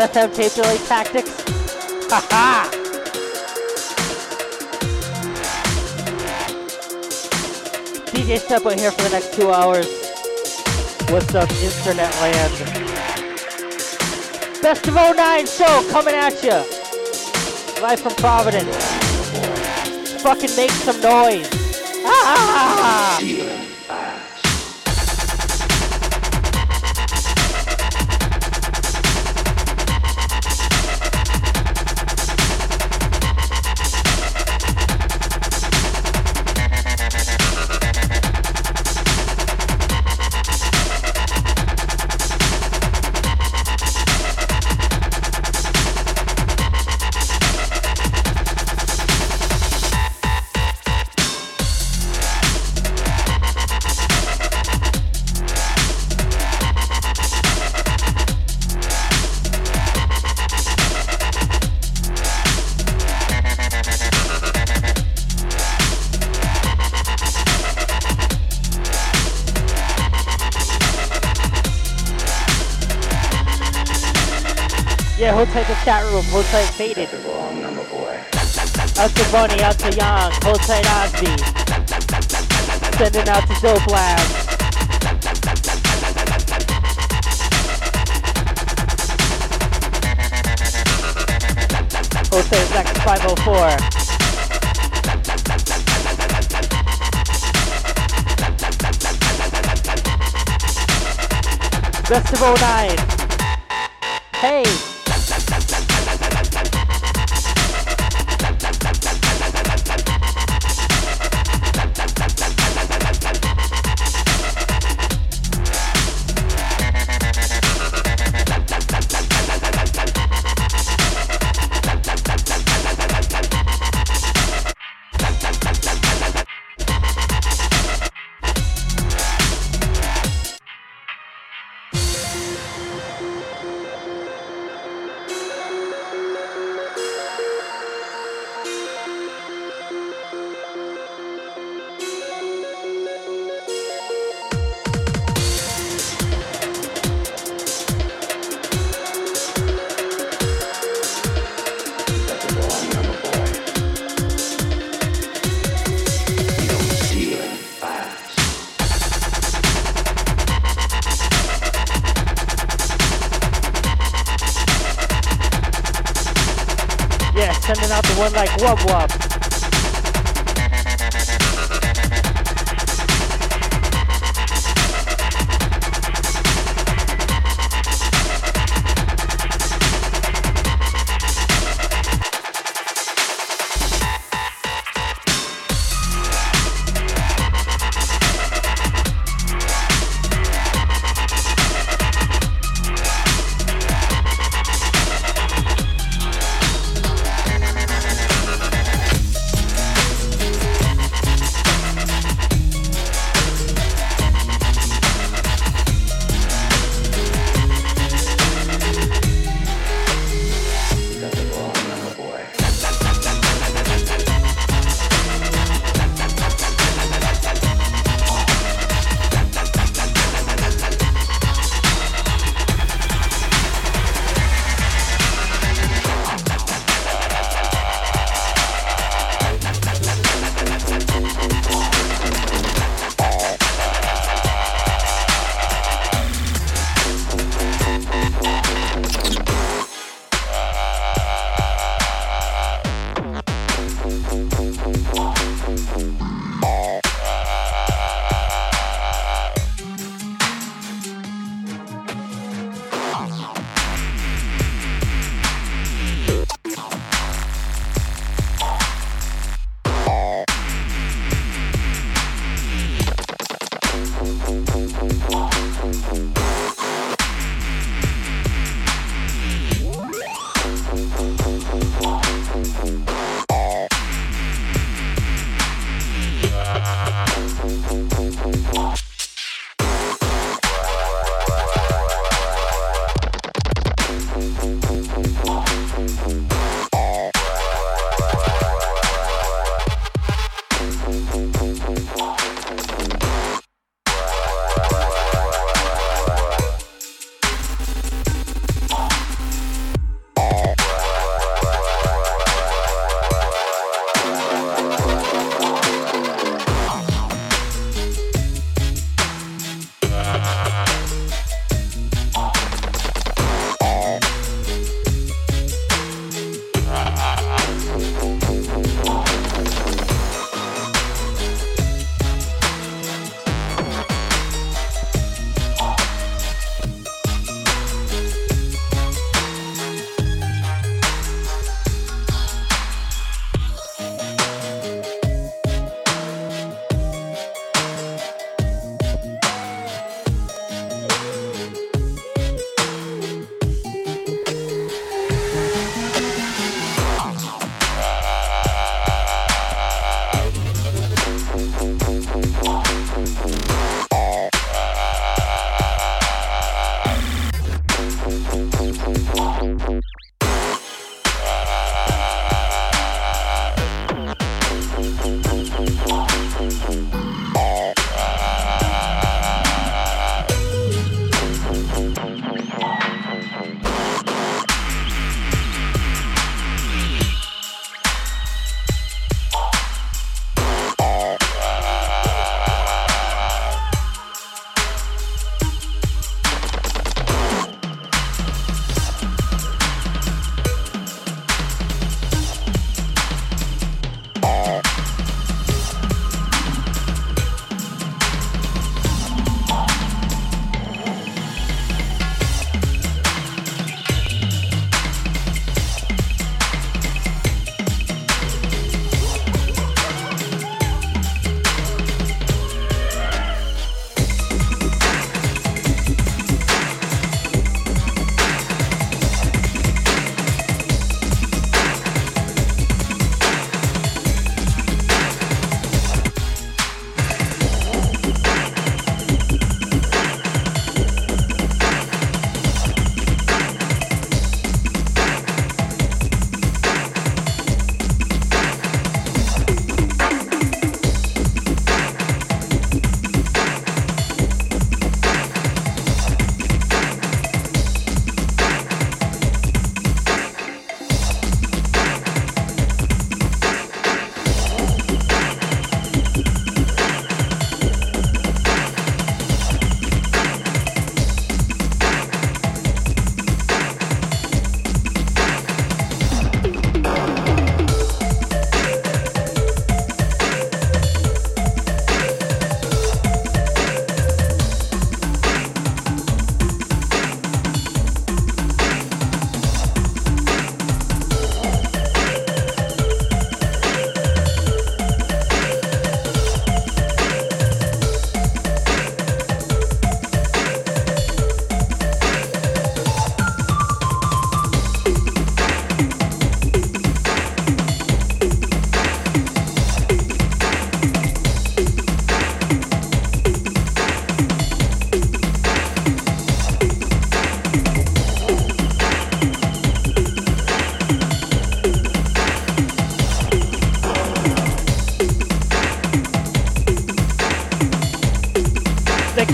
FM tape delay tactics. Haha! DJ Stepway here for the next two hours. What's up, internet land? Best of 09 show coming at you. Live from Providence. Fucking make some noise. Ah! Tight the chat room. Hold tight faded. Out to Bunny, out to Young. Hold tight Osby. Sending out to Dope. Hold tight Zach 504. Best of 09. Hey!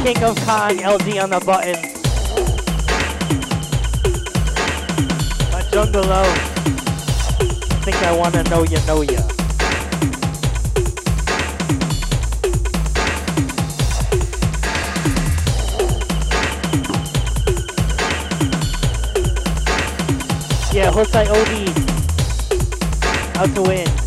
The king of Kong, LD on the button. My jungle I think I wanna know you, know ya. Yeah, Hosai OD. Out to win.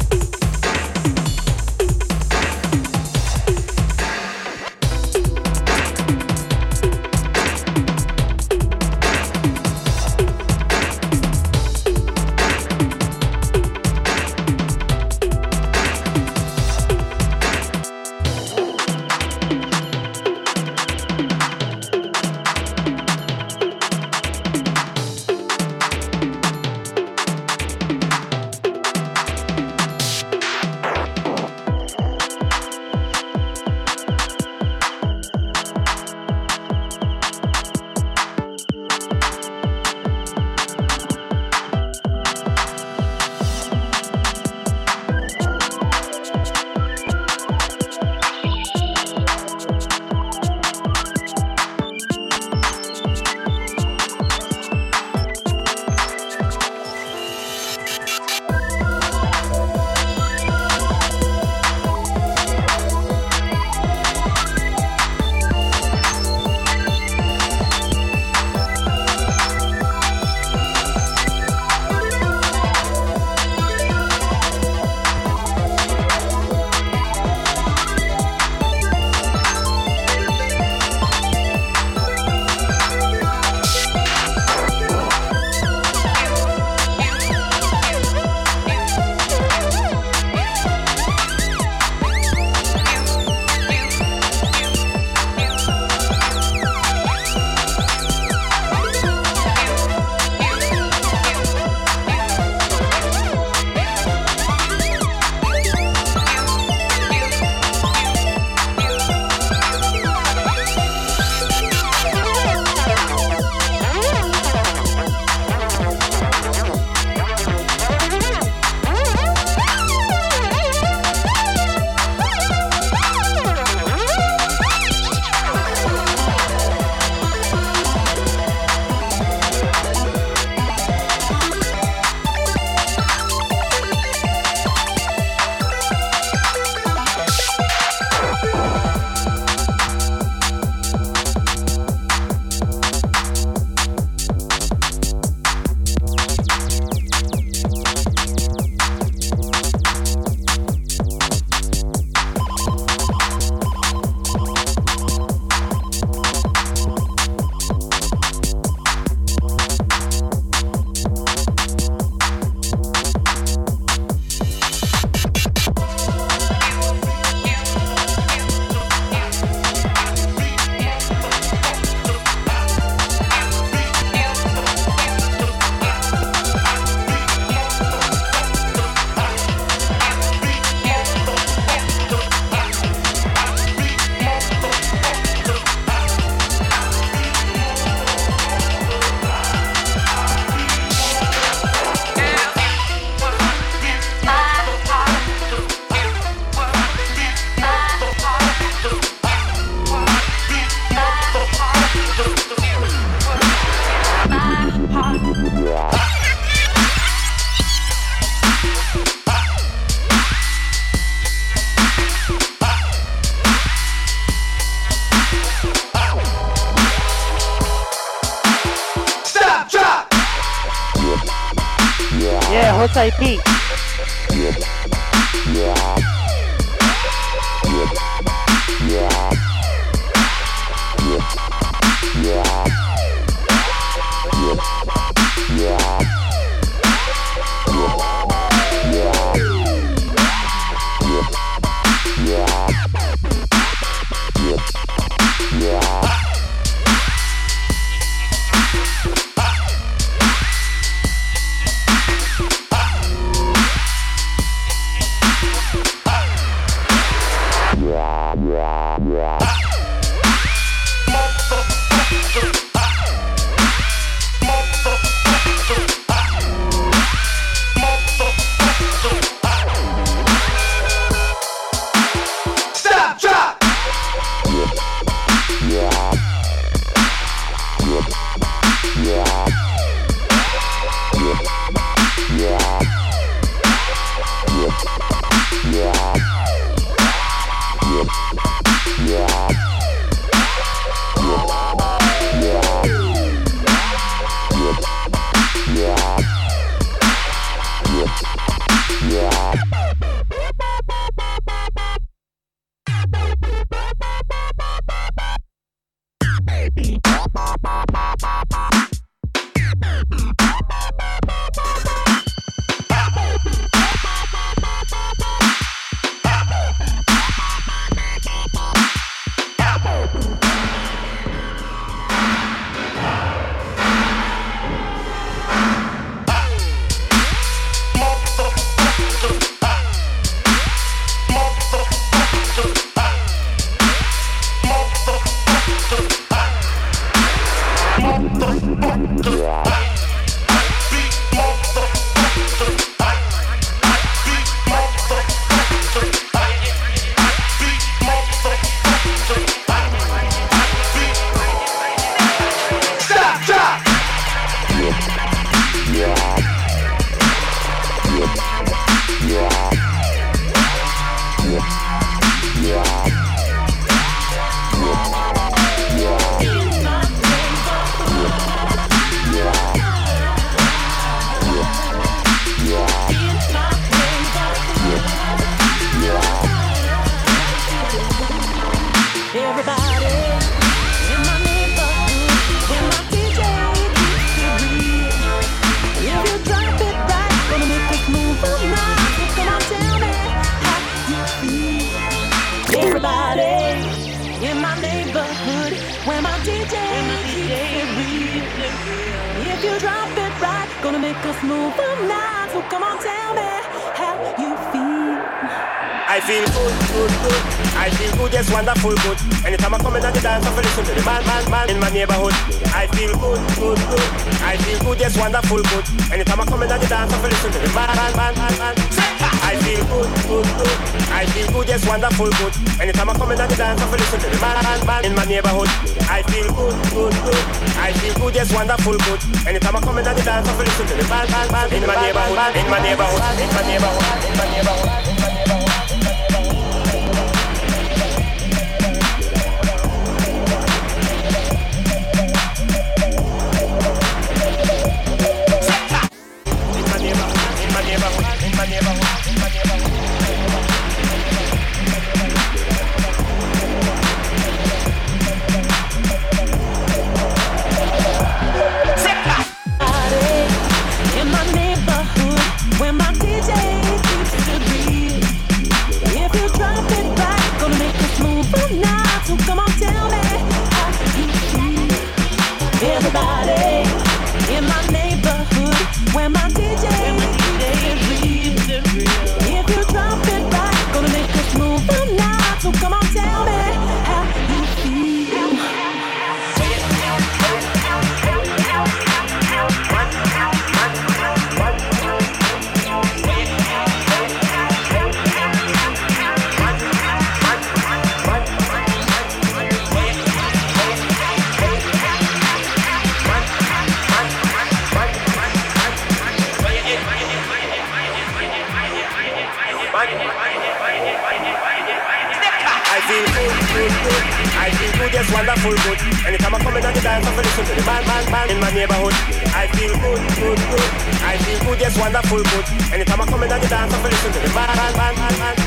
full good. Anytime I come in and the dance, I feel listen to the band, band, band, band.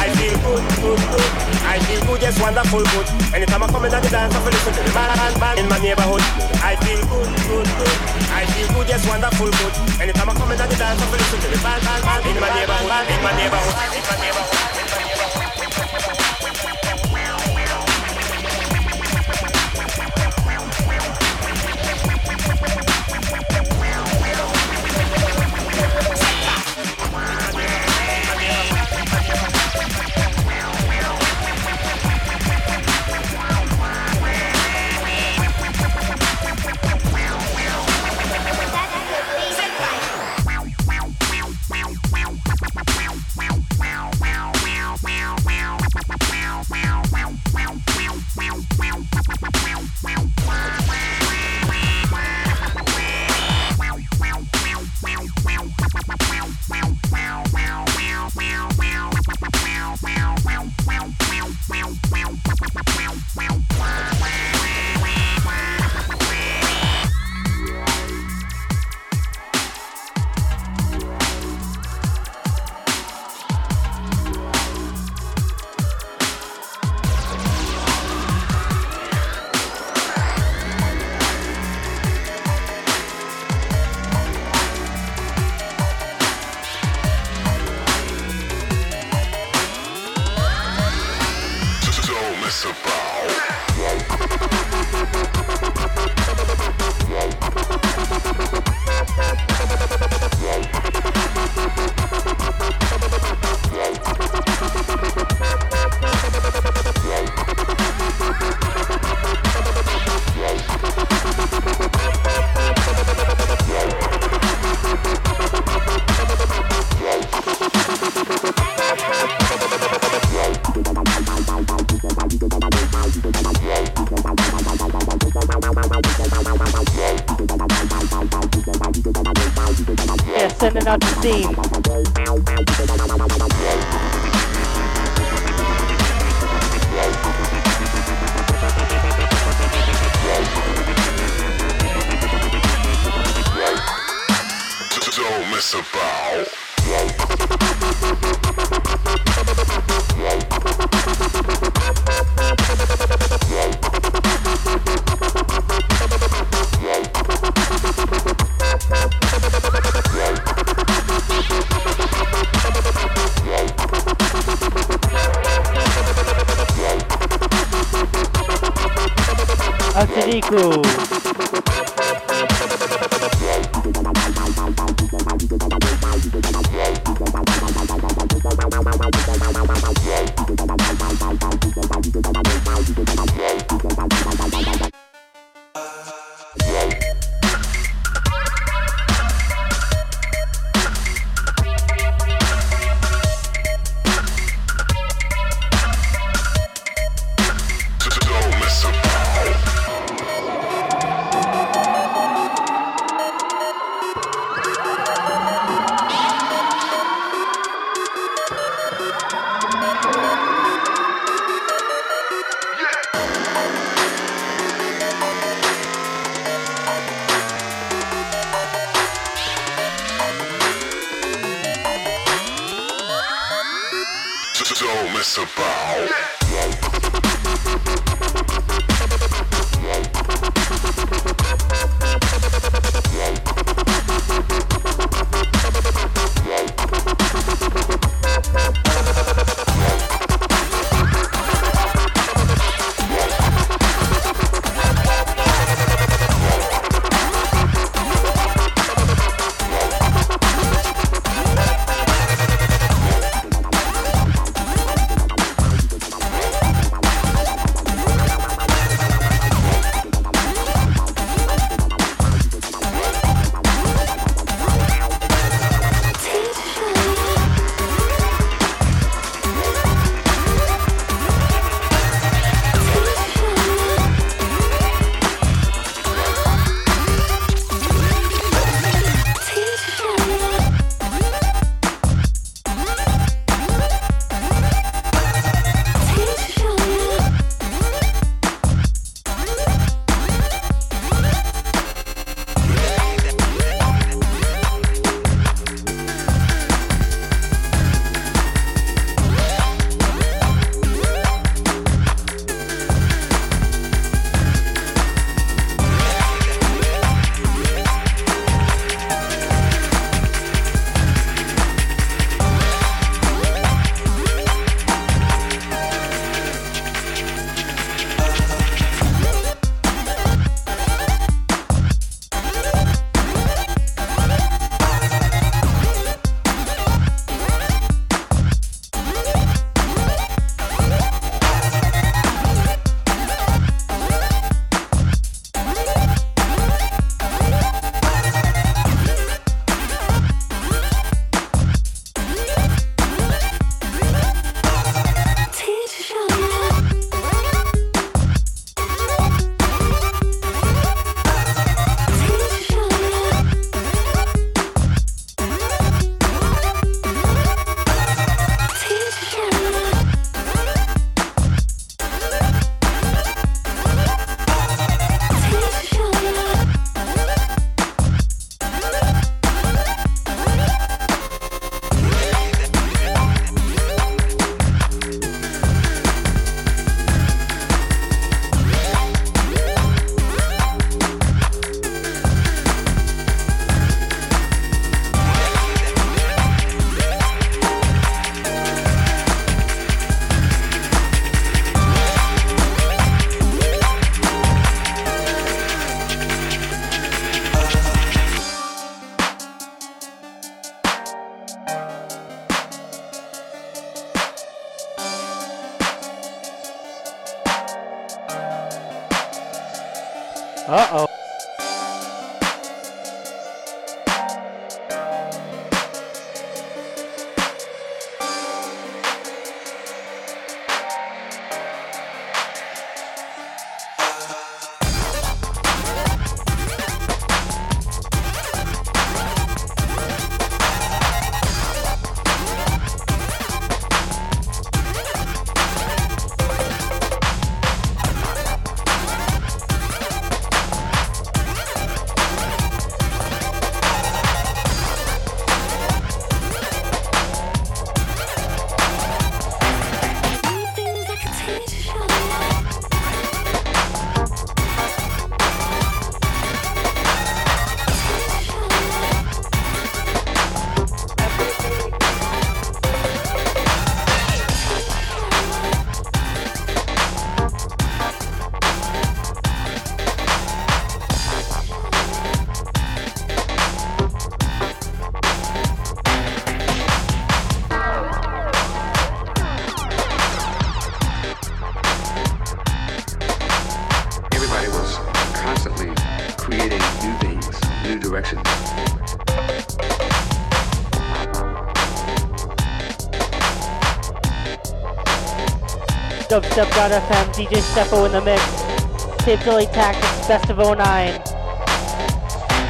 I feel good, good, good. I feel good, yes, wonderful good. Anytime I come in and the dance, I feel listen to the band, band, in my neighborhood. I feel good, good, good. I feel good, yes, wonderful good. Anytime I come in and the dance, I feel listen to the band, band, band, in my neighborhood, in my neighborhood, in my neighborhood. Sending Nico. Dubstep.fm, DJ Steppo in the mix. Tape Delay Tactics, Best of 09.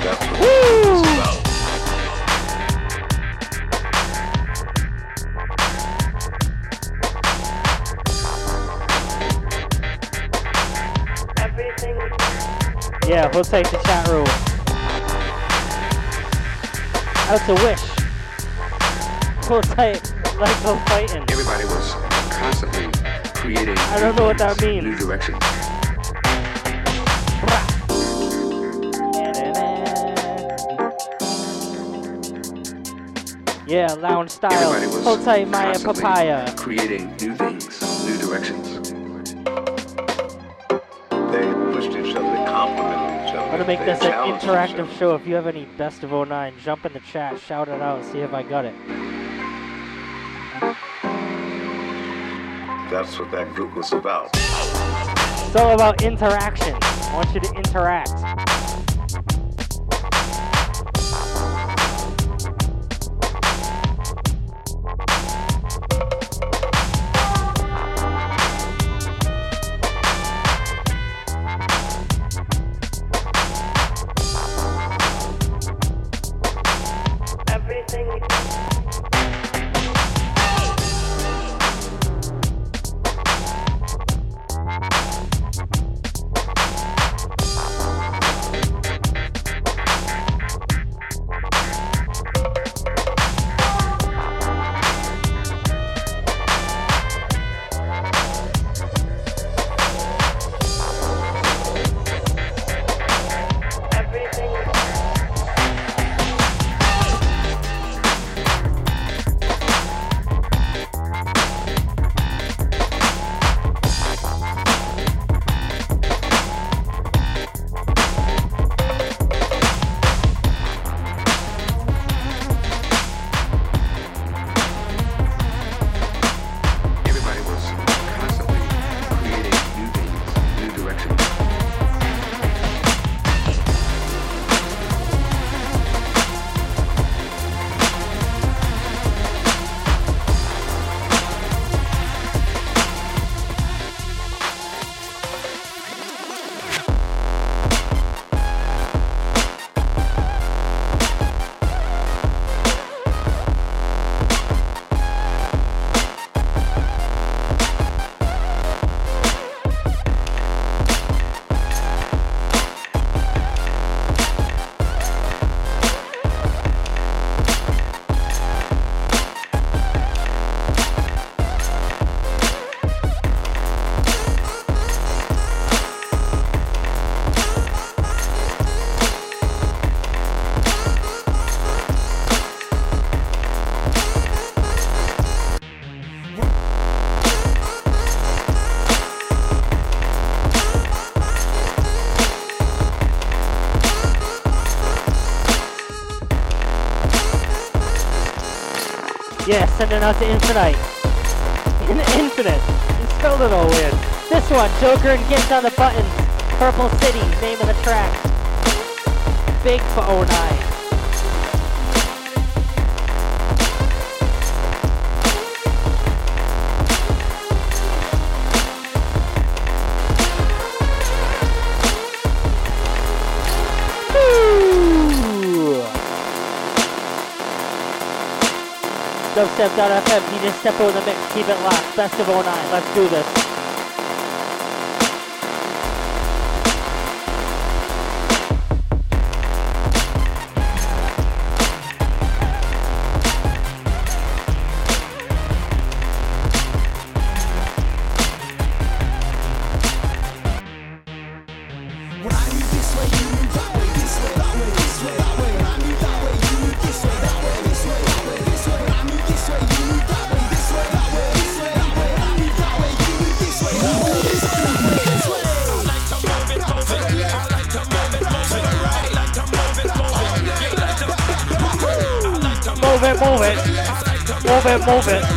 That's what Woo! Yeah, hold tight the chat room. Out to Wish. Hold tight, like go fighting. Everybody was creating. I don't know what that means. New direction. Yeah, lounge style. Everybody Hold tight, Maya Papaya. creating new things, new directions. They pushed each other, they complimented each other. I'm gonna make they this an interactive show. If you have any best of 09, jump in the chat, shout it out, see if I got it. That's what that group was about. It's all about interaction. I want you to interact. Yeah, sending out to Infinite. In Infinite. Spelled it all weird. This one, Joker and Ginz on the buttons. Purple City, name of the track. Big for 09. Dubstep.fm, DJ Steppo in the mix, keep it locked. Best of 09, let's do this. Move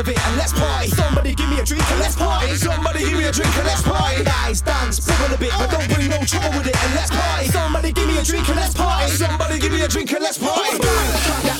of it and let's party. Somebody give me a drink and let's party. Somebody give me a drink and let's party. Guys, dance, bubble a bit, but don't bring no trouble with it and let's party. Somebody give me a drink and let's party. Somebody give me a drink and let's party.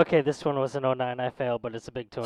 Okay, this one was an 09. I failed, but it's a big tune.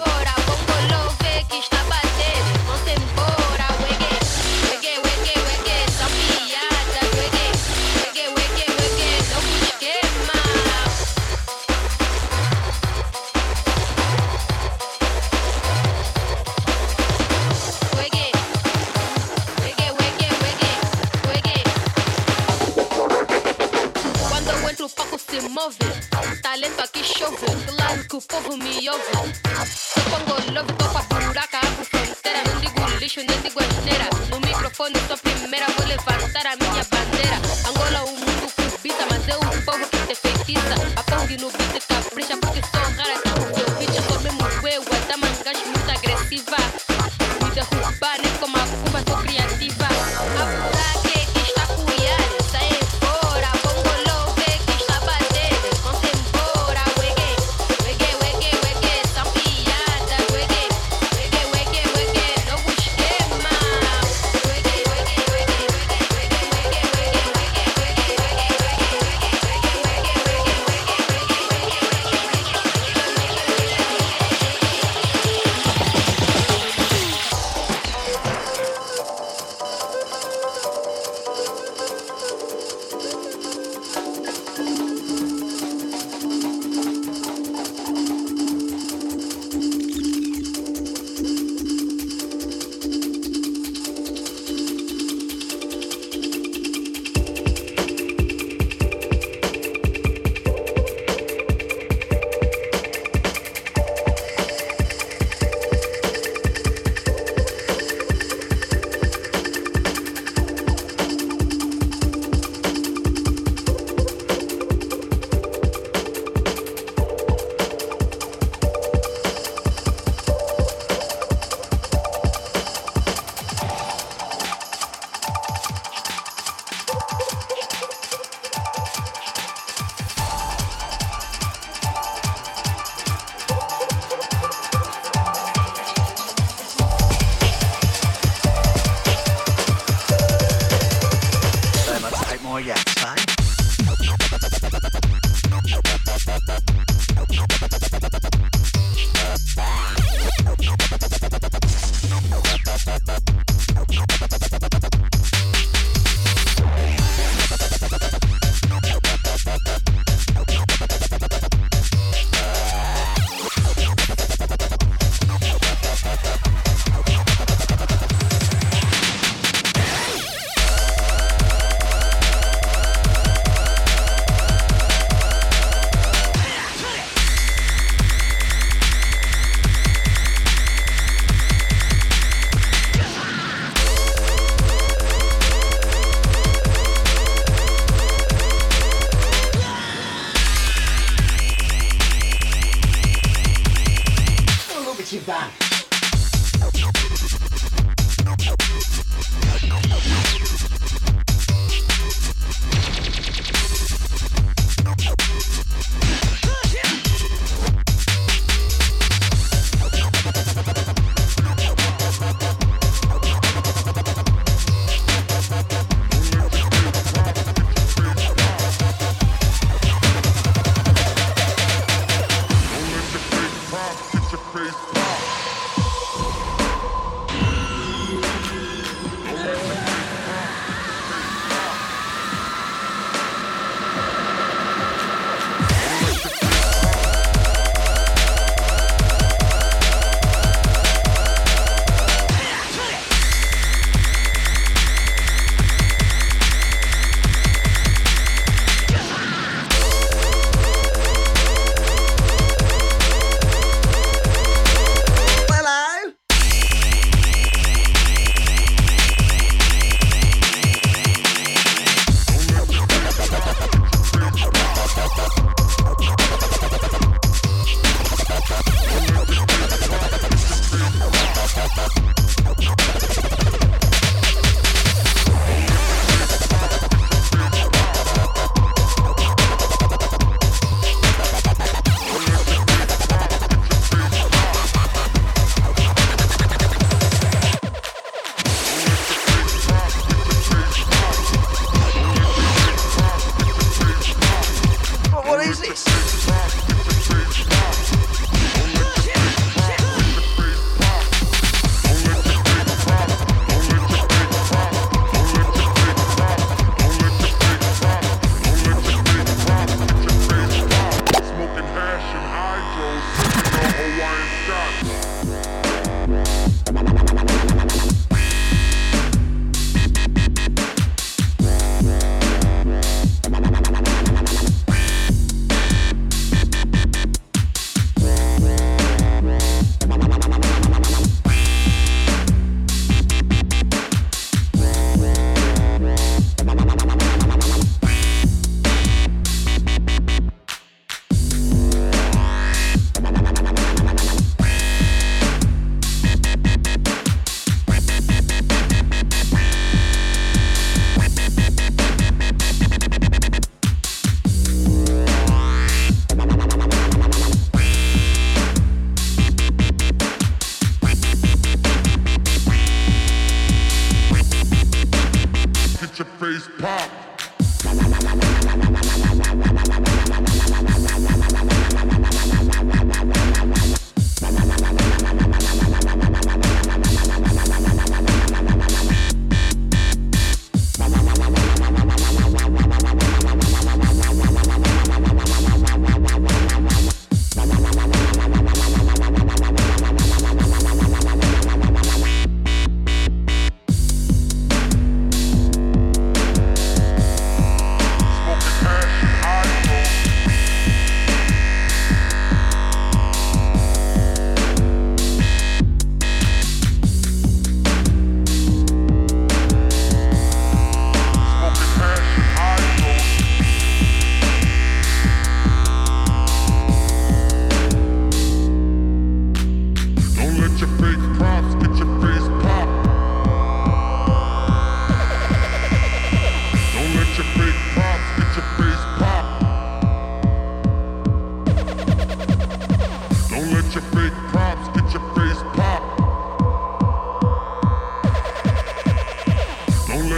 Hey,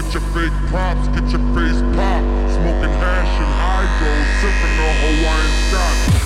Don't your fake props get your face popped. Smoking hash and hydro, sipping the Hawaiian scotch.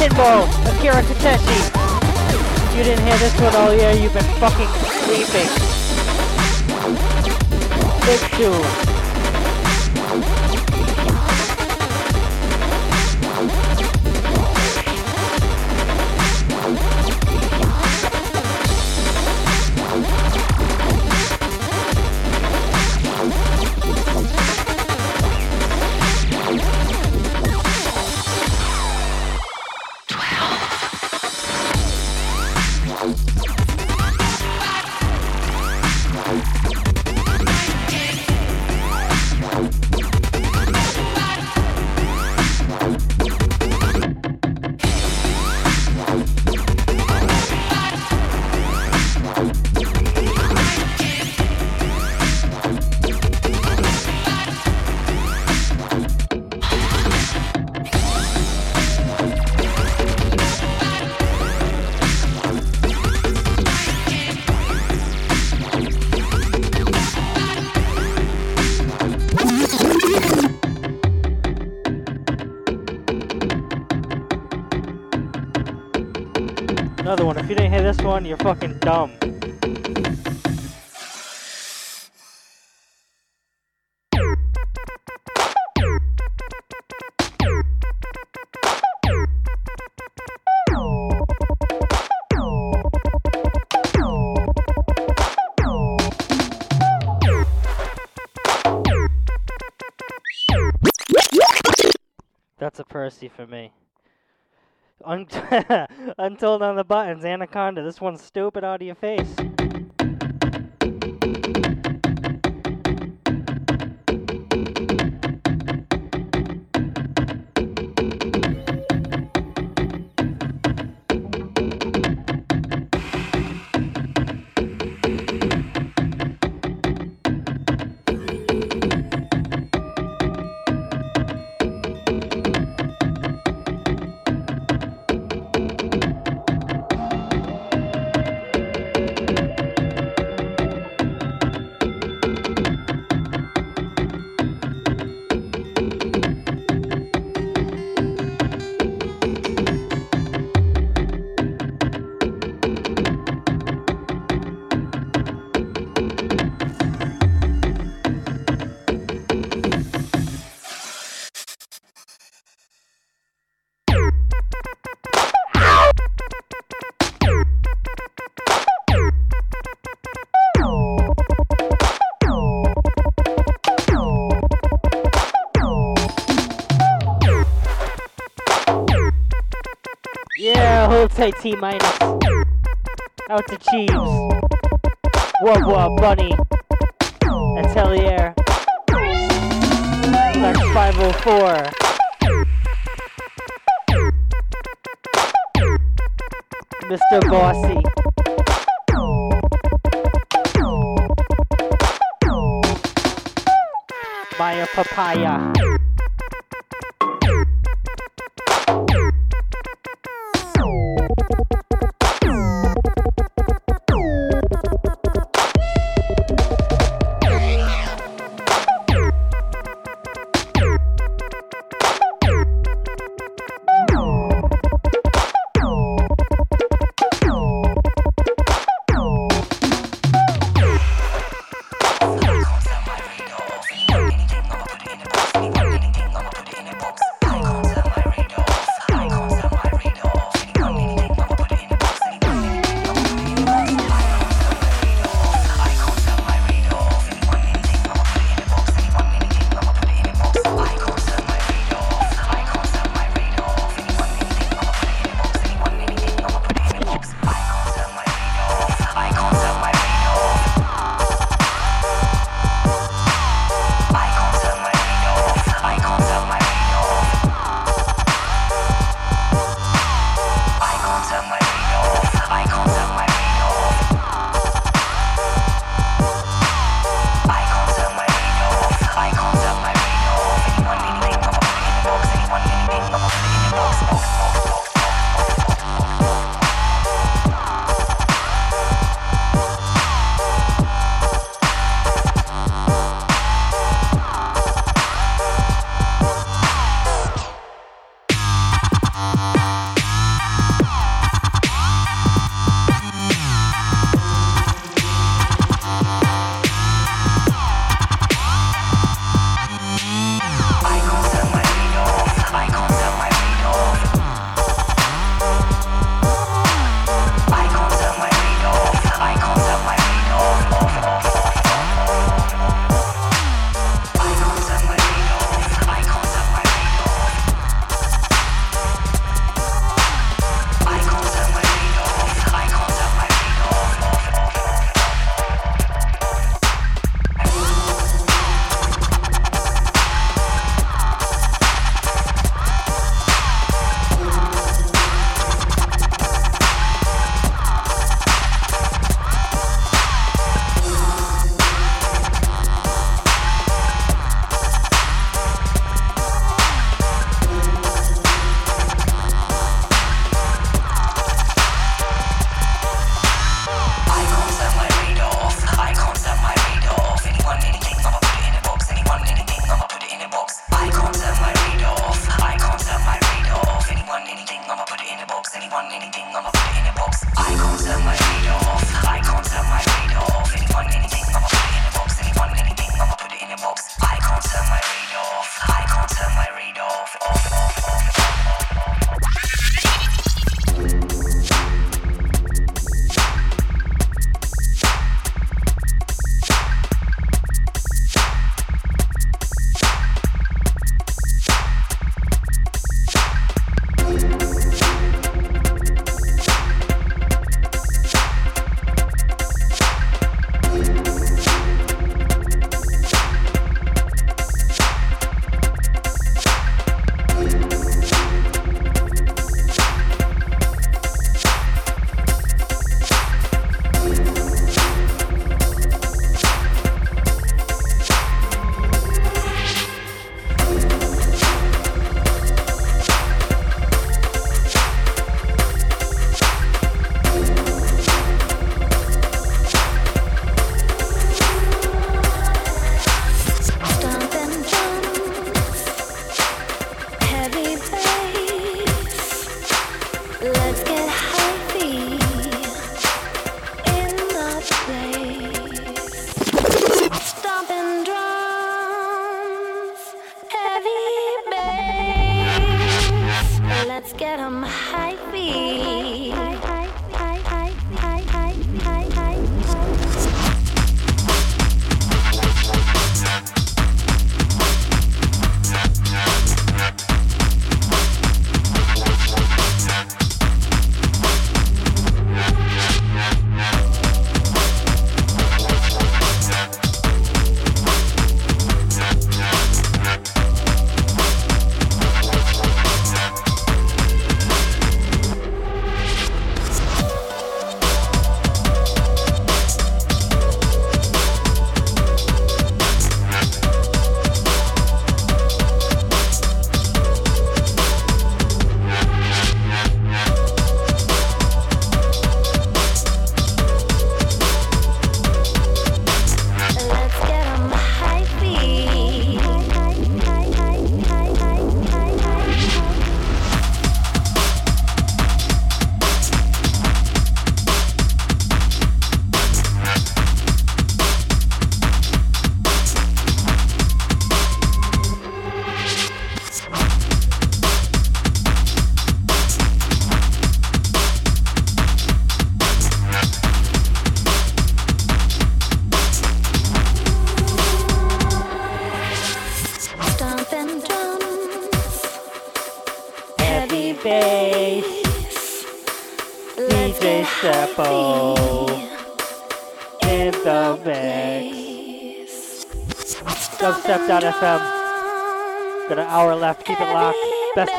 Kinbo, Akira Kiteshi. You didn't hear this one all year, you've been fucking sleeping. Big two. You're fucking dumb. That's a Percy for me. Un- Untold on the buttons, Anaconda. This one's stupid out of your face. Tight T minus. Out to Cheese. Wub Wub Bunny. Atelier. Flex 504. Mr. Bossy. Maya Papaya.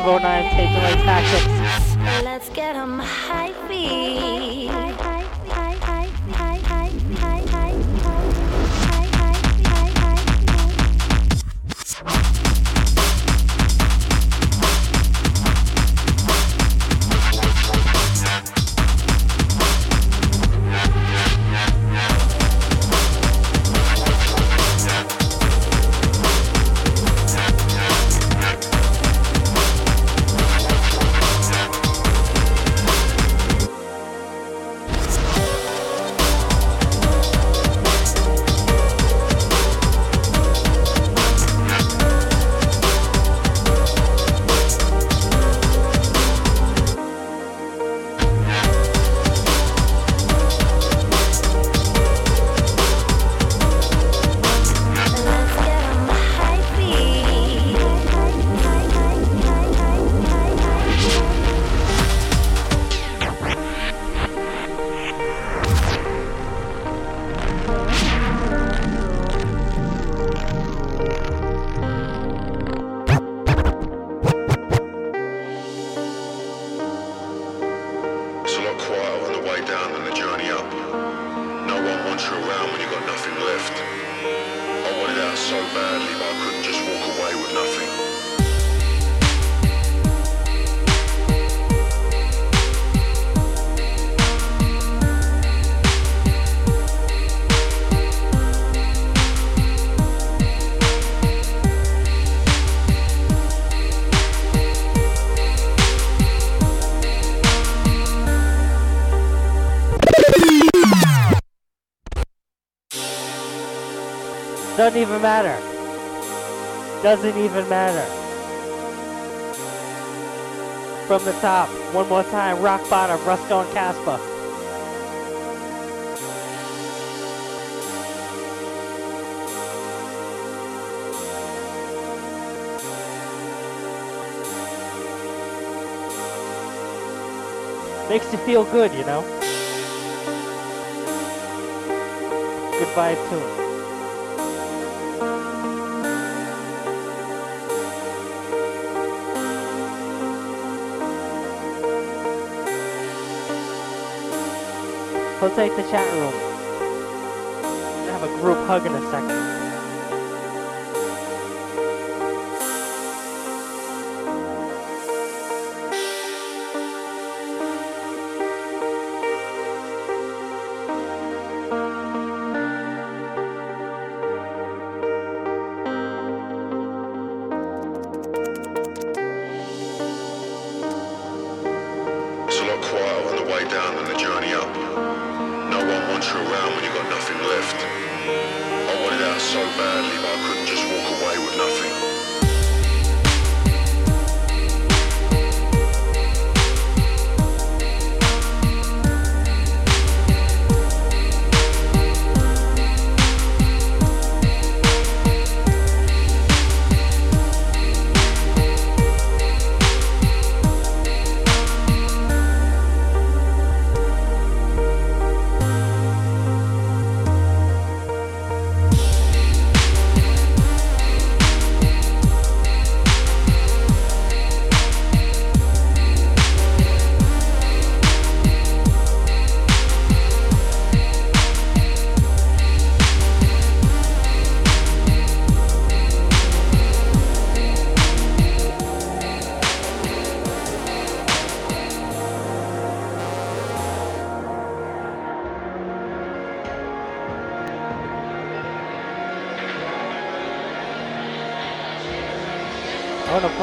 Of 09 Take away tactics. Doesn't even matter. Doesn't even matter. From the top, one more time, rock bottom, Rusko and Caspa. Makes you feel good, you know? Good vibe tune. Let's take the chat room. Have a group hug in a second.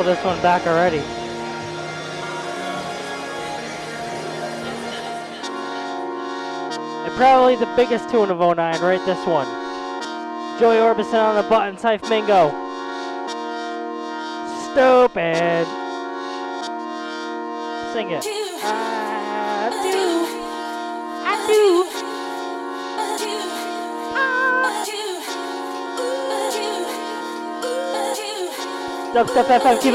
This one back already. And probably the biggest tune of 09, right? This one. Joy Orbison on the button, Hyph Mngo. Stupid. Sing it. Dubstep FM, keep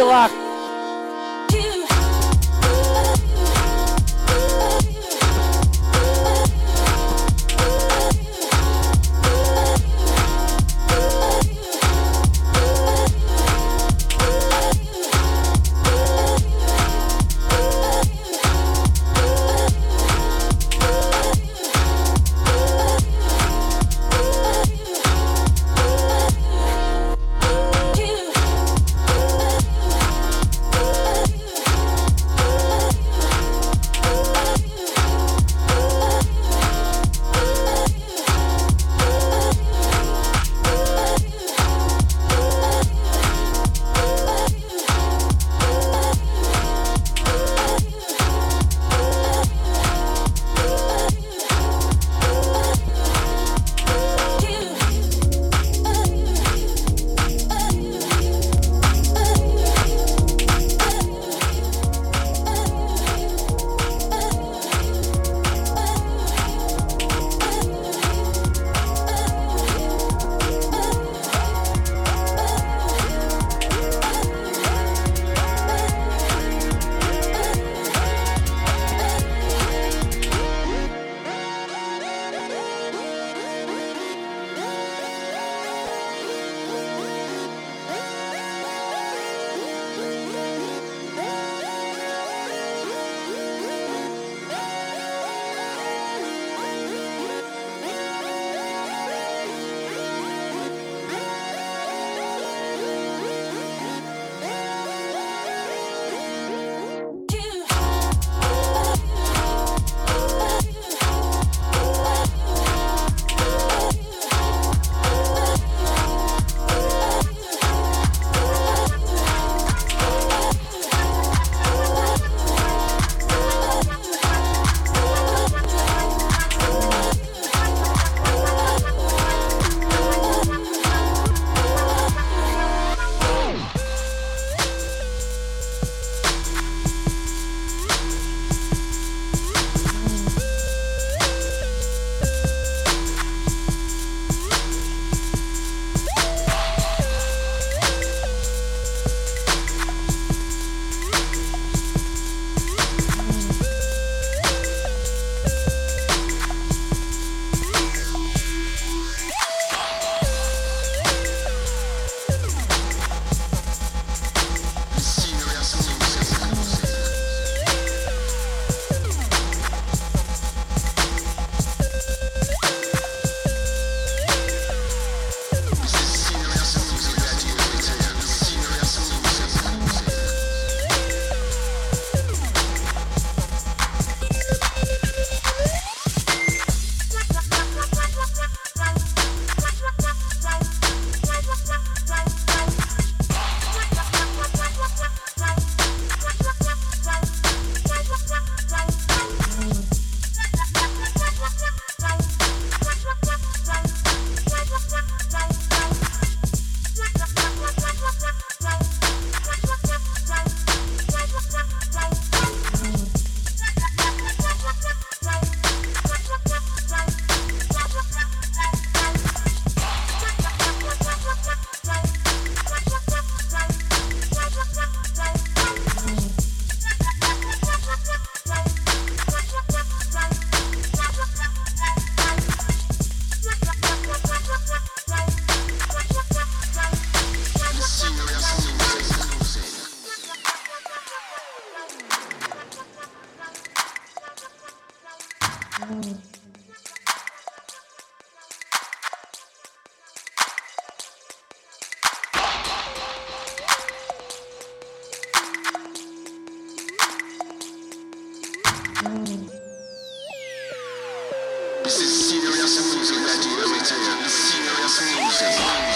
Music.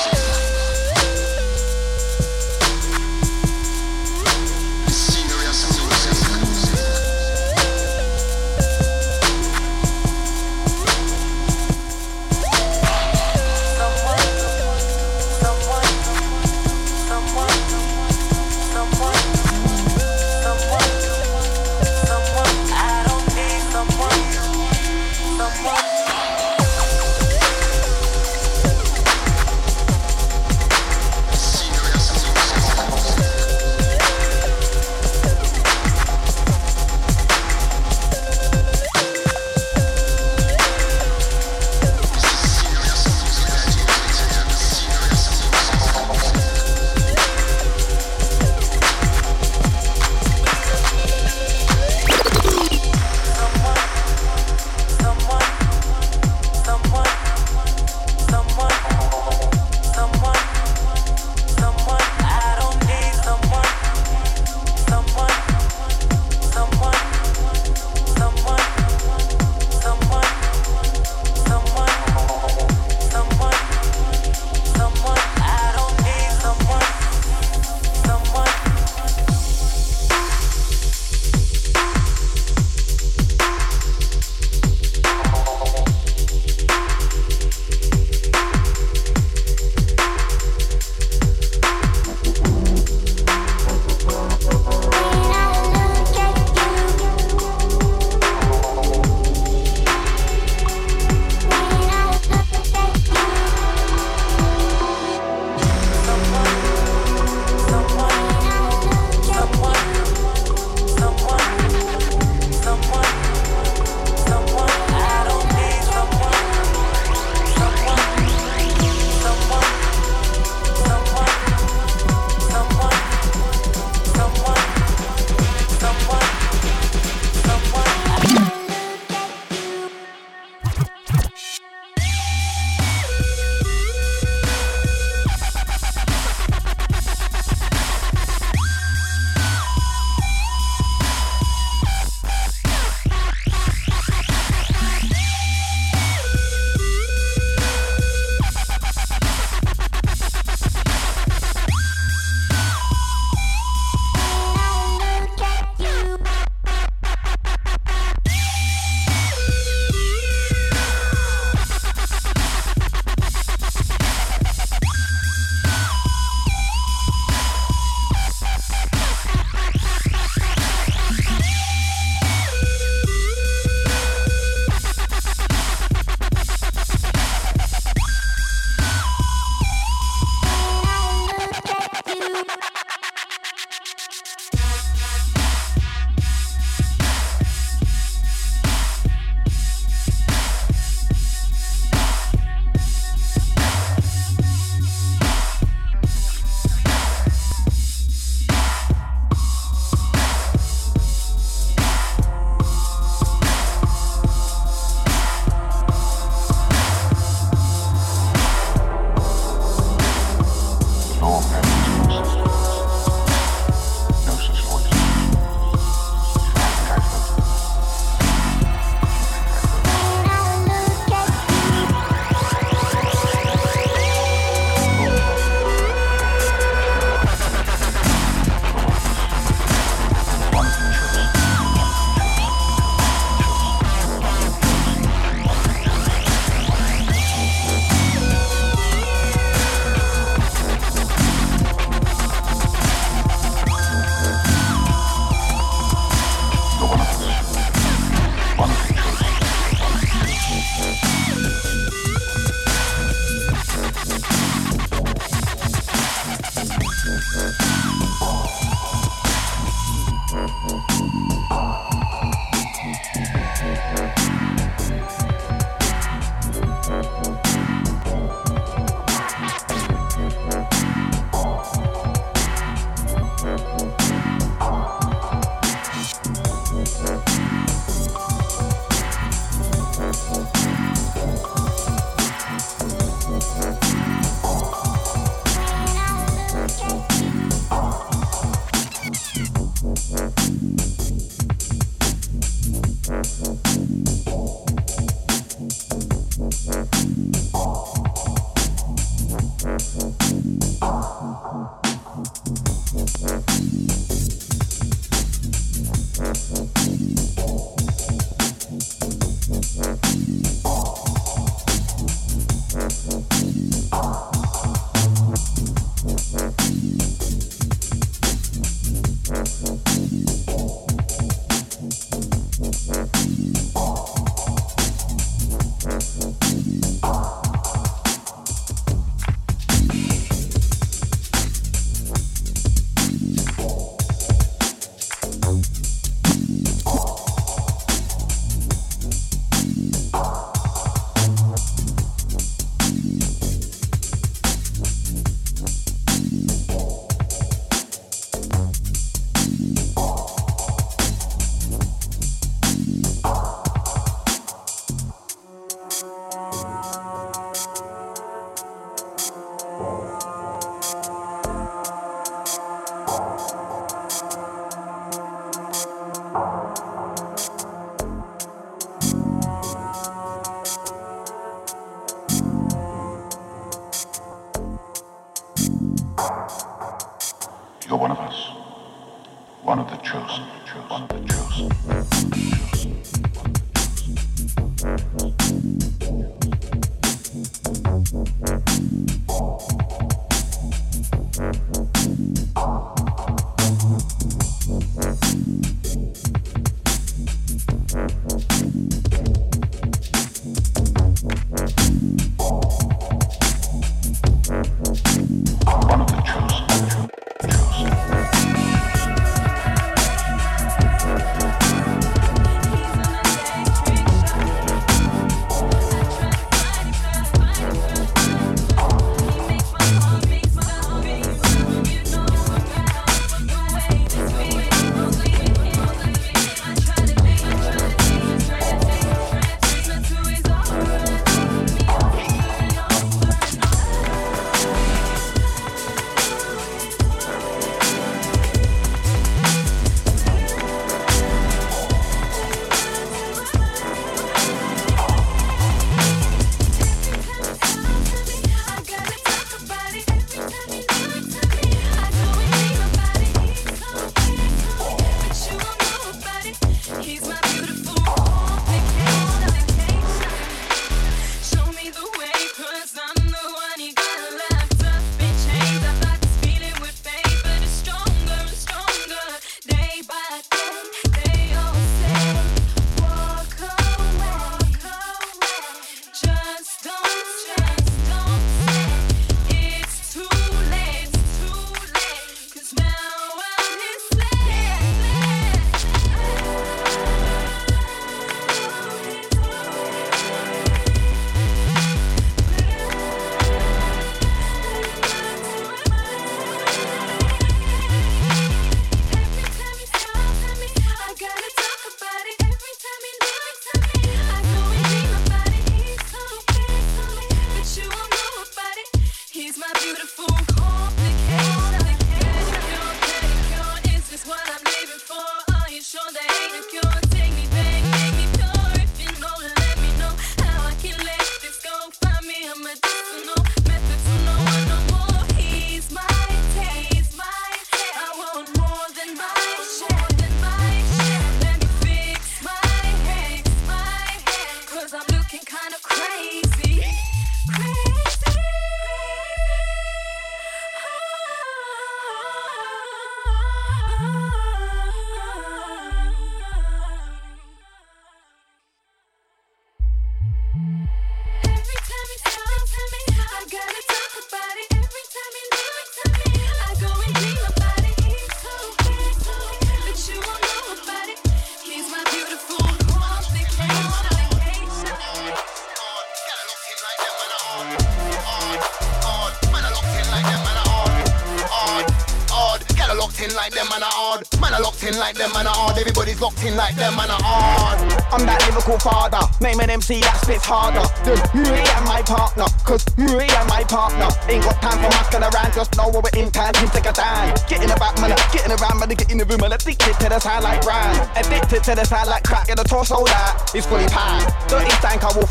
Like them, man are hard. I'm that lyrical father. Name an MC that spits harder than me and my partner. Cause me and my partner ain't got time for masking around. Just know we're in time to take a time. Getting about, man, getting around, man, get in the room, man, addicted to the sound like Ryan. Addicted to the sound like crack. In the torso that is fully packed.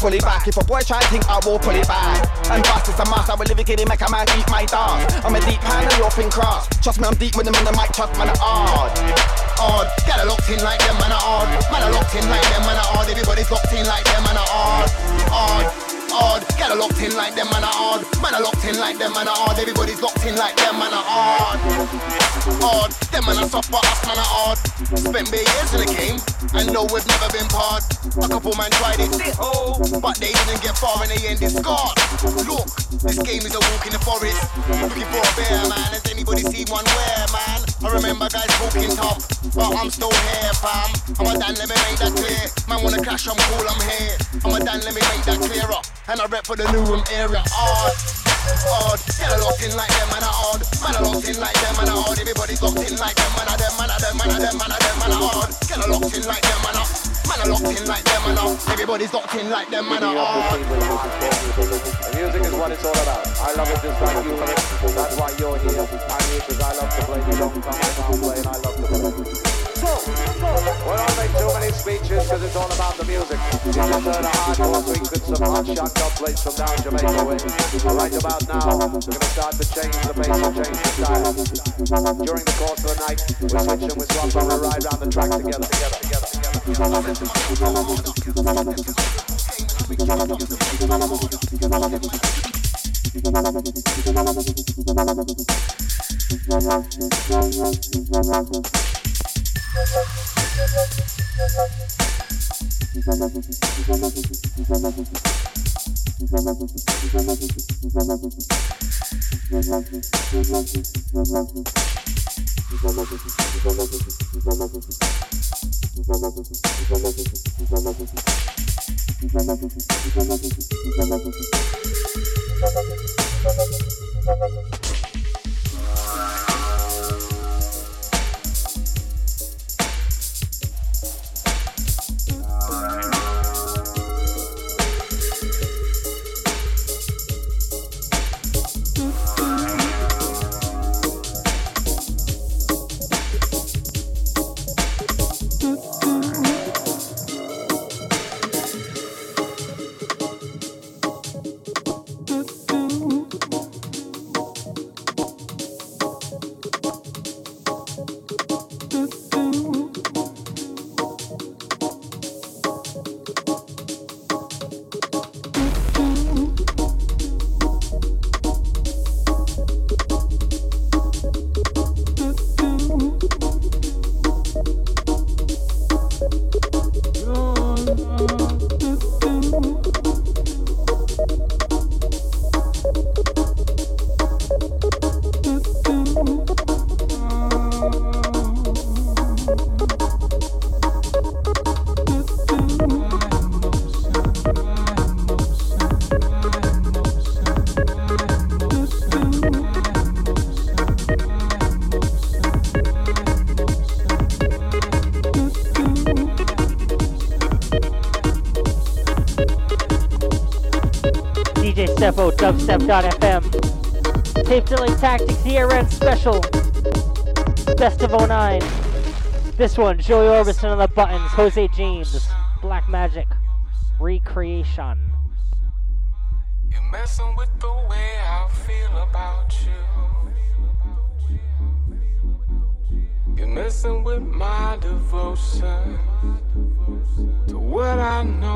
I will fully back. If a boy try to think, I will pull it back. And bust is a must. I will live it, make a man eat my dance. I'm a deep hand and you're cross. Trust me, I'm deep with them in the mic. Trust man, hard. Hard. Get a locked in like them, man, hard. Man, are locked in like them, man, hard. Everybody's locked in like them, man, hard. Hard. Hard. Get a locked in like them, man, hard. Man, are locked in like them, man, I'm hard. Everybody's locked in like them, man, I'm hard. Hard. Them man are soft, but us man are hard. Spent bare years in the game, and know we've never been part. A couple man tried it, oh, but they didn't get far and they ended scarred. Look, this game is a walk in the forest. Looking for a bear, man. Has anybody seen one where, man? I remember guys talking tough, but I'm still here, fam. I'm a Dan, let me make that clear. Man wanna clash, I'm cool, I'm here. I'm a Dan, let me make that clearer. And I rep for the new room area. Hard, hard. Get a locked in like them, man, are hard. Man, are locked in like them, man, are hard. Everybody's locked in like them, man, are them, man, are them, man, are them, man, are them, man, are hard. Get a locked in like them, man, are. Man, are locked in like them, man, are. Everybody's locked in like them, are hard. The music is what it's all about. I love it just like you love it. That's why you're here. I'm here because I love to play. You don't come, I can't play, and I love to play. So, we don't make too many speeches because it's all about the music. You just heard a hardcore swing with some hot shot dubplates from down Jamaica way. Right about now, we're going to start to change the pace and change the style. During the course of the night, we switch and we swap and we ride around the track together, together, together, DJ Steffo, dubstep.fm. Tactics end special. Best of 09. This one, Joy Orbison on the buttons, Jose James, Black Magic, Recreation. You're messing with the way I feel about you. You're messing with my devotion to what I know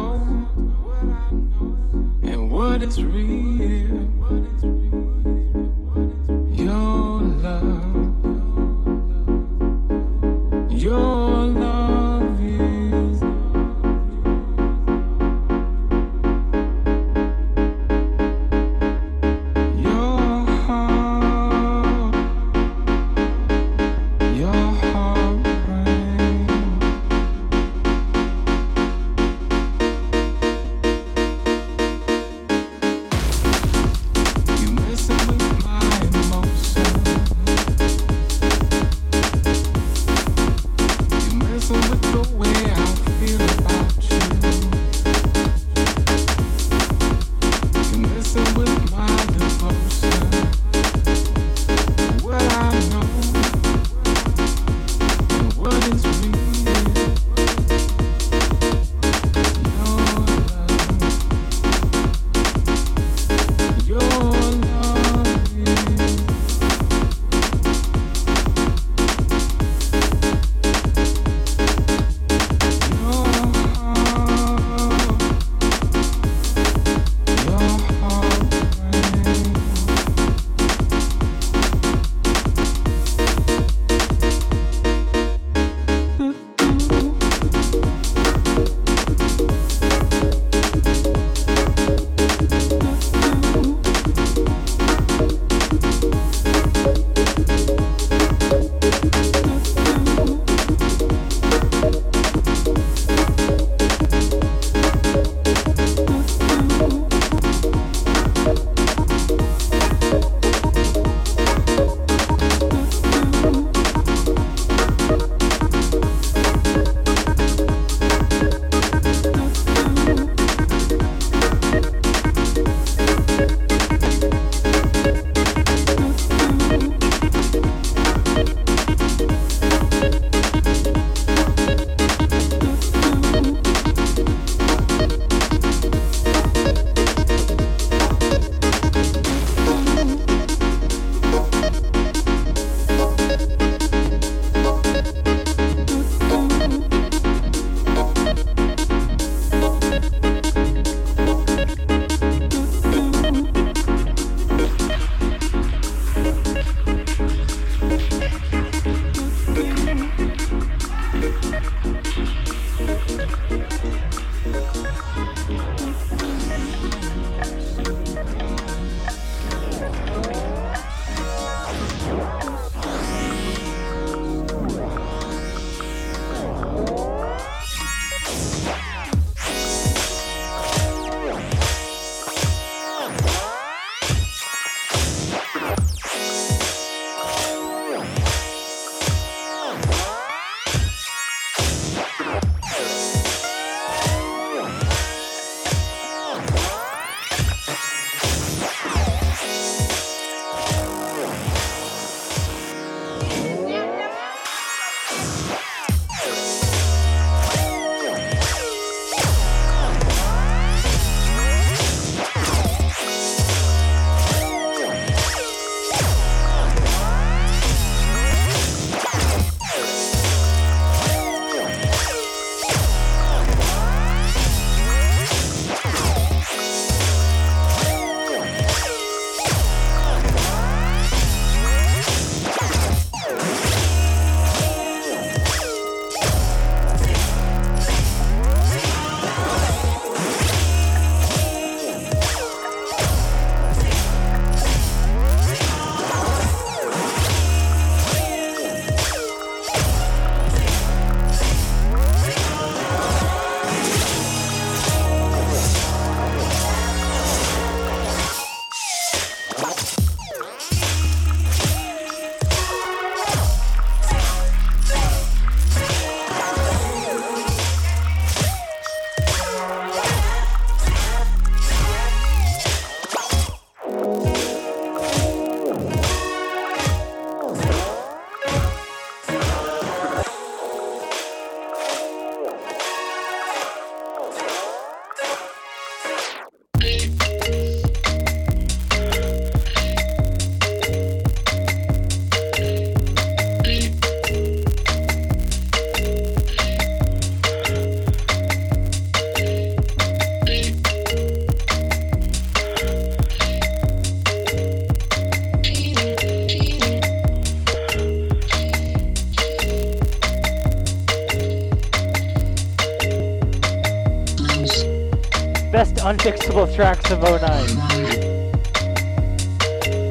tracks of 09.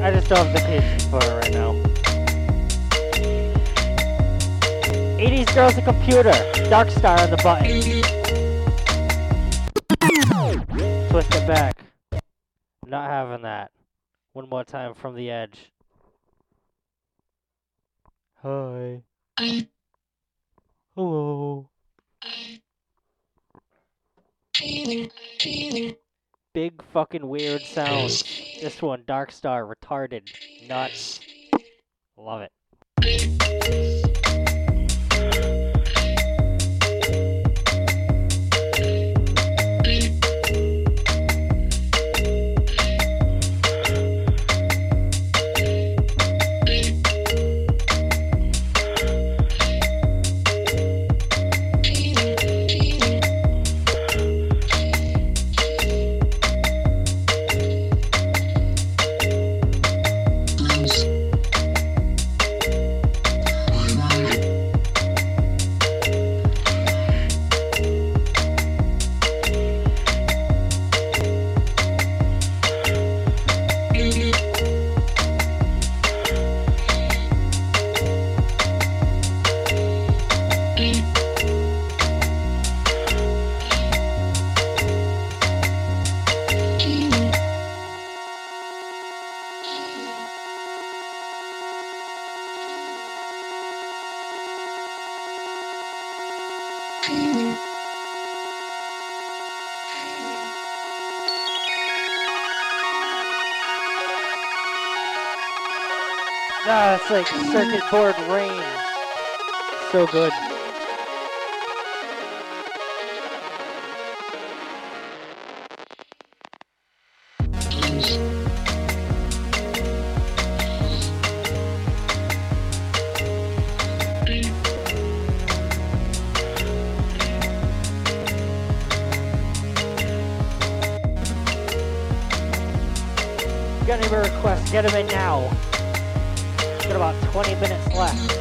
I just don't have the patience for it right now. Aidy's Girls a Computer. Darkstar on the button. Twist it back. Not having that. One more time from the edge. Hi. Hello. Big fucking weird sounds. This one, Darkstar, retarded, nuts. Love it. Like circuit board rain. So good. Got any requests? Get them in now. Got about 20 minutes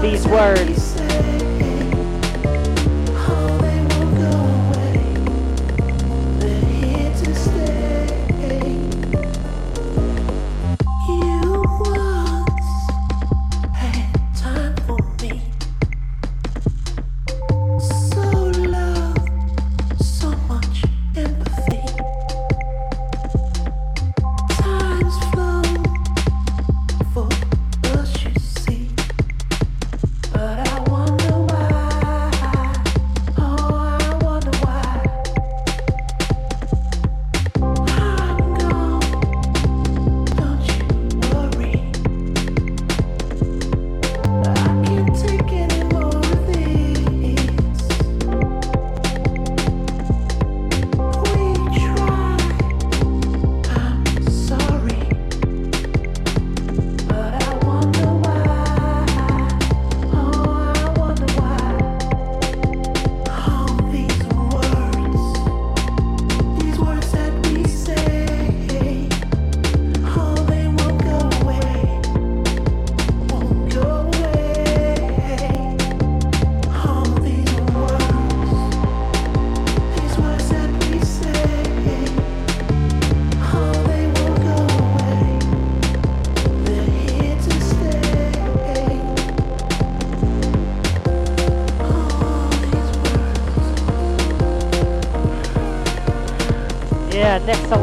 These words. Next to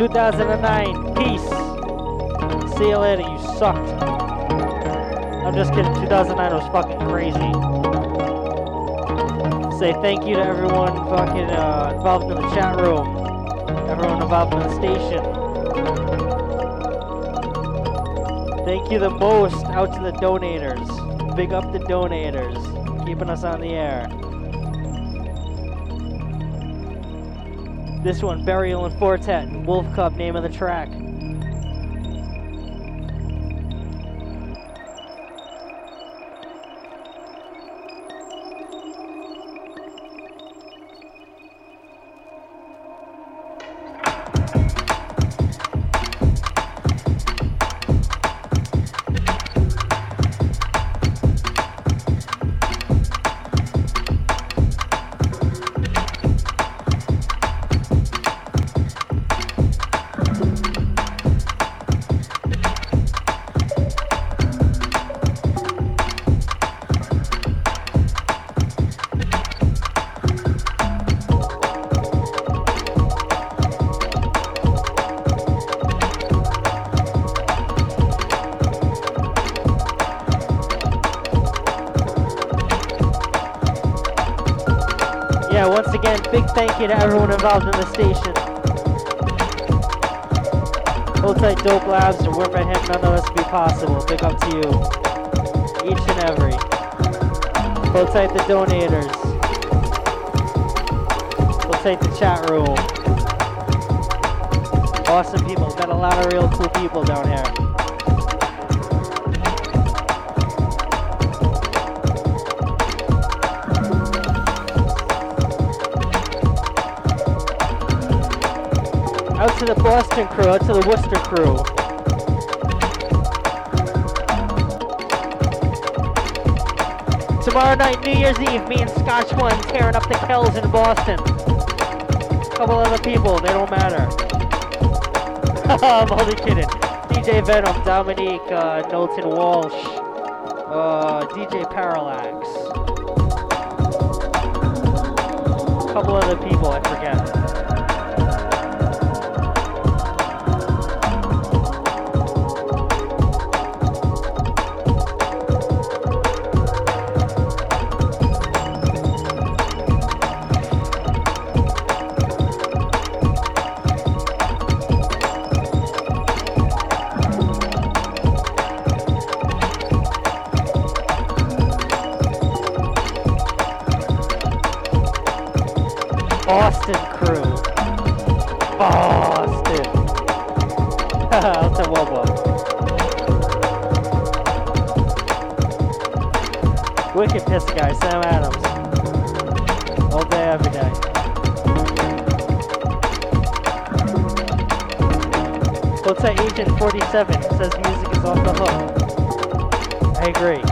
2009. Peace. See you later, you sucked. I'm just kidding. 2009 was fucking crazy. Say thank you to everyone fucking uh, involved in the chat room, everyone involved in the station. Thank you the most out to the donators. Big up the donators, keeping us on the air. This one, Burial in Four Tet. Wolf Cub, name of the track. Big thank you to everyone involved in the station. Hold tight, Dope Labs, and without him, none of would be possible. Big up to you. Each and every. Hold tight, the donators. Hold tight, the chat room. Awesome people. Got a lot of real cool people down here. To the Boston crew, out to the Worcester crew. Tomorrow night, New Year's Eve, me and Scotch One tearing up the Kells in Boston. A Couple other people, they don't matter. I'm only kidding. DJ Venom, Dominique, uh, Knowlton Walsh, uh, DJ Parallax. A Couple other people, I forget. Wicked piss guy, Sam Adams. All day, every day. What's that Agent 47 says music is off the hook. I agree.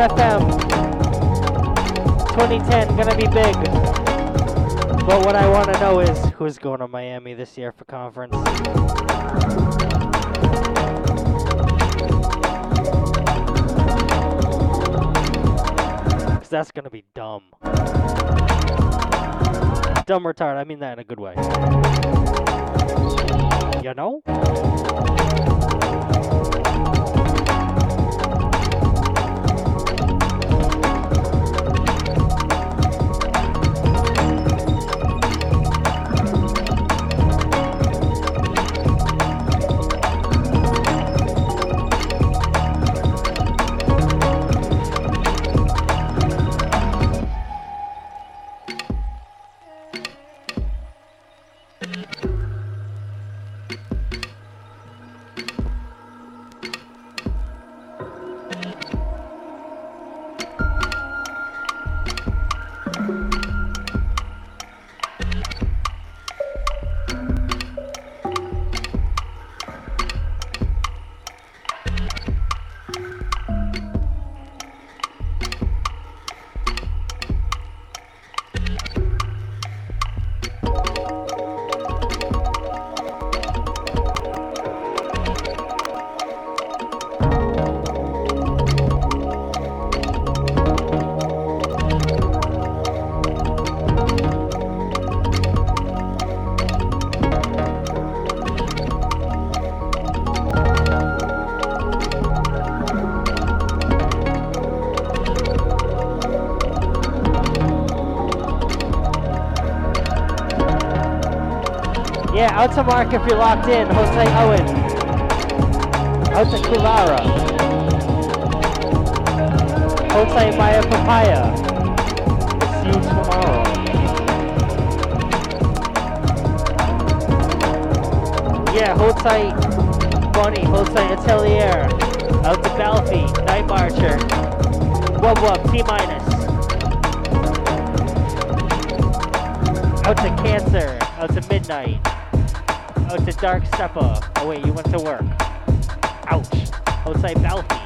Dubstep.fm 2010 gonna be big. But what I want to know is who's going to Miami this year for conference. Cause that's gonna be dumb. Dumb retard. I mean that in a good way. You know? Out to Mark if you're locked in. Jose Owen. Out to Kulara. Jose Maya Papaya. See you tomorrow. Yeah, tight. Bunny, tight Atelier. Out to Balfi, Night Marcher. Wub Wub, T minus. Out to Cancer. Out to Midnight. Oh, Out to Dark Stepper. Oh, oh wait, you went to work. Ouch. Oh, outside Belfast.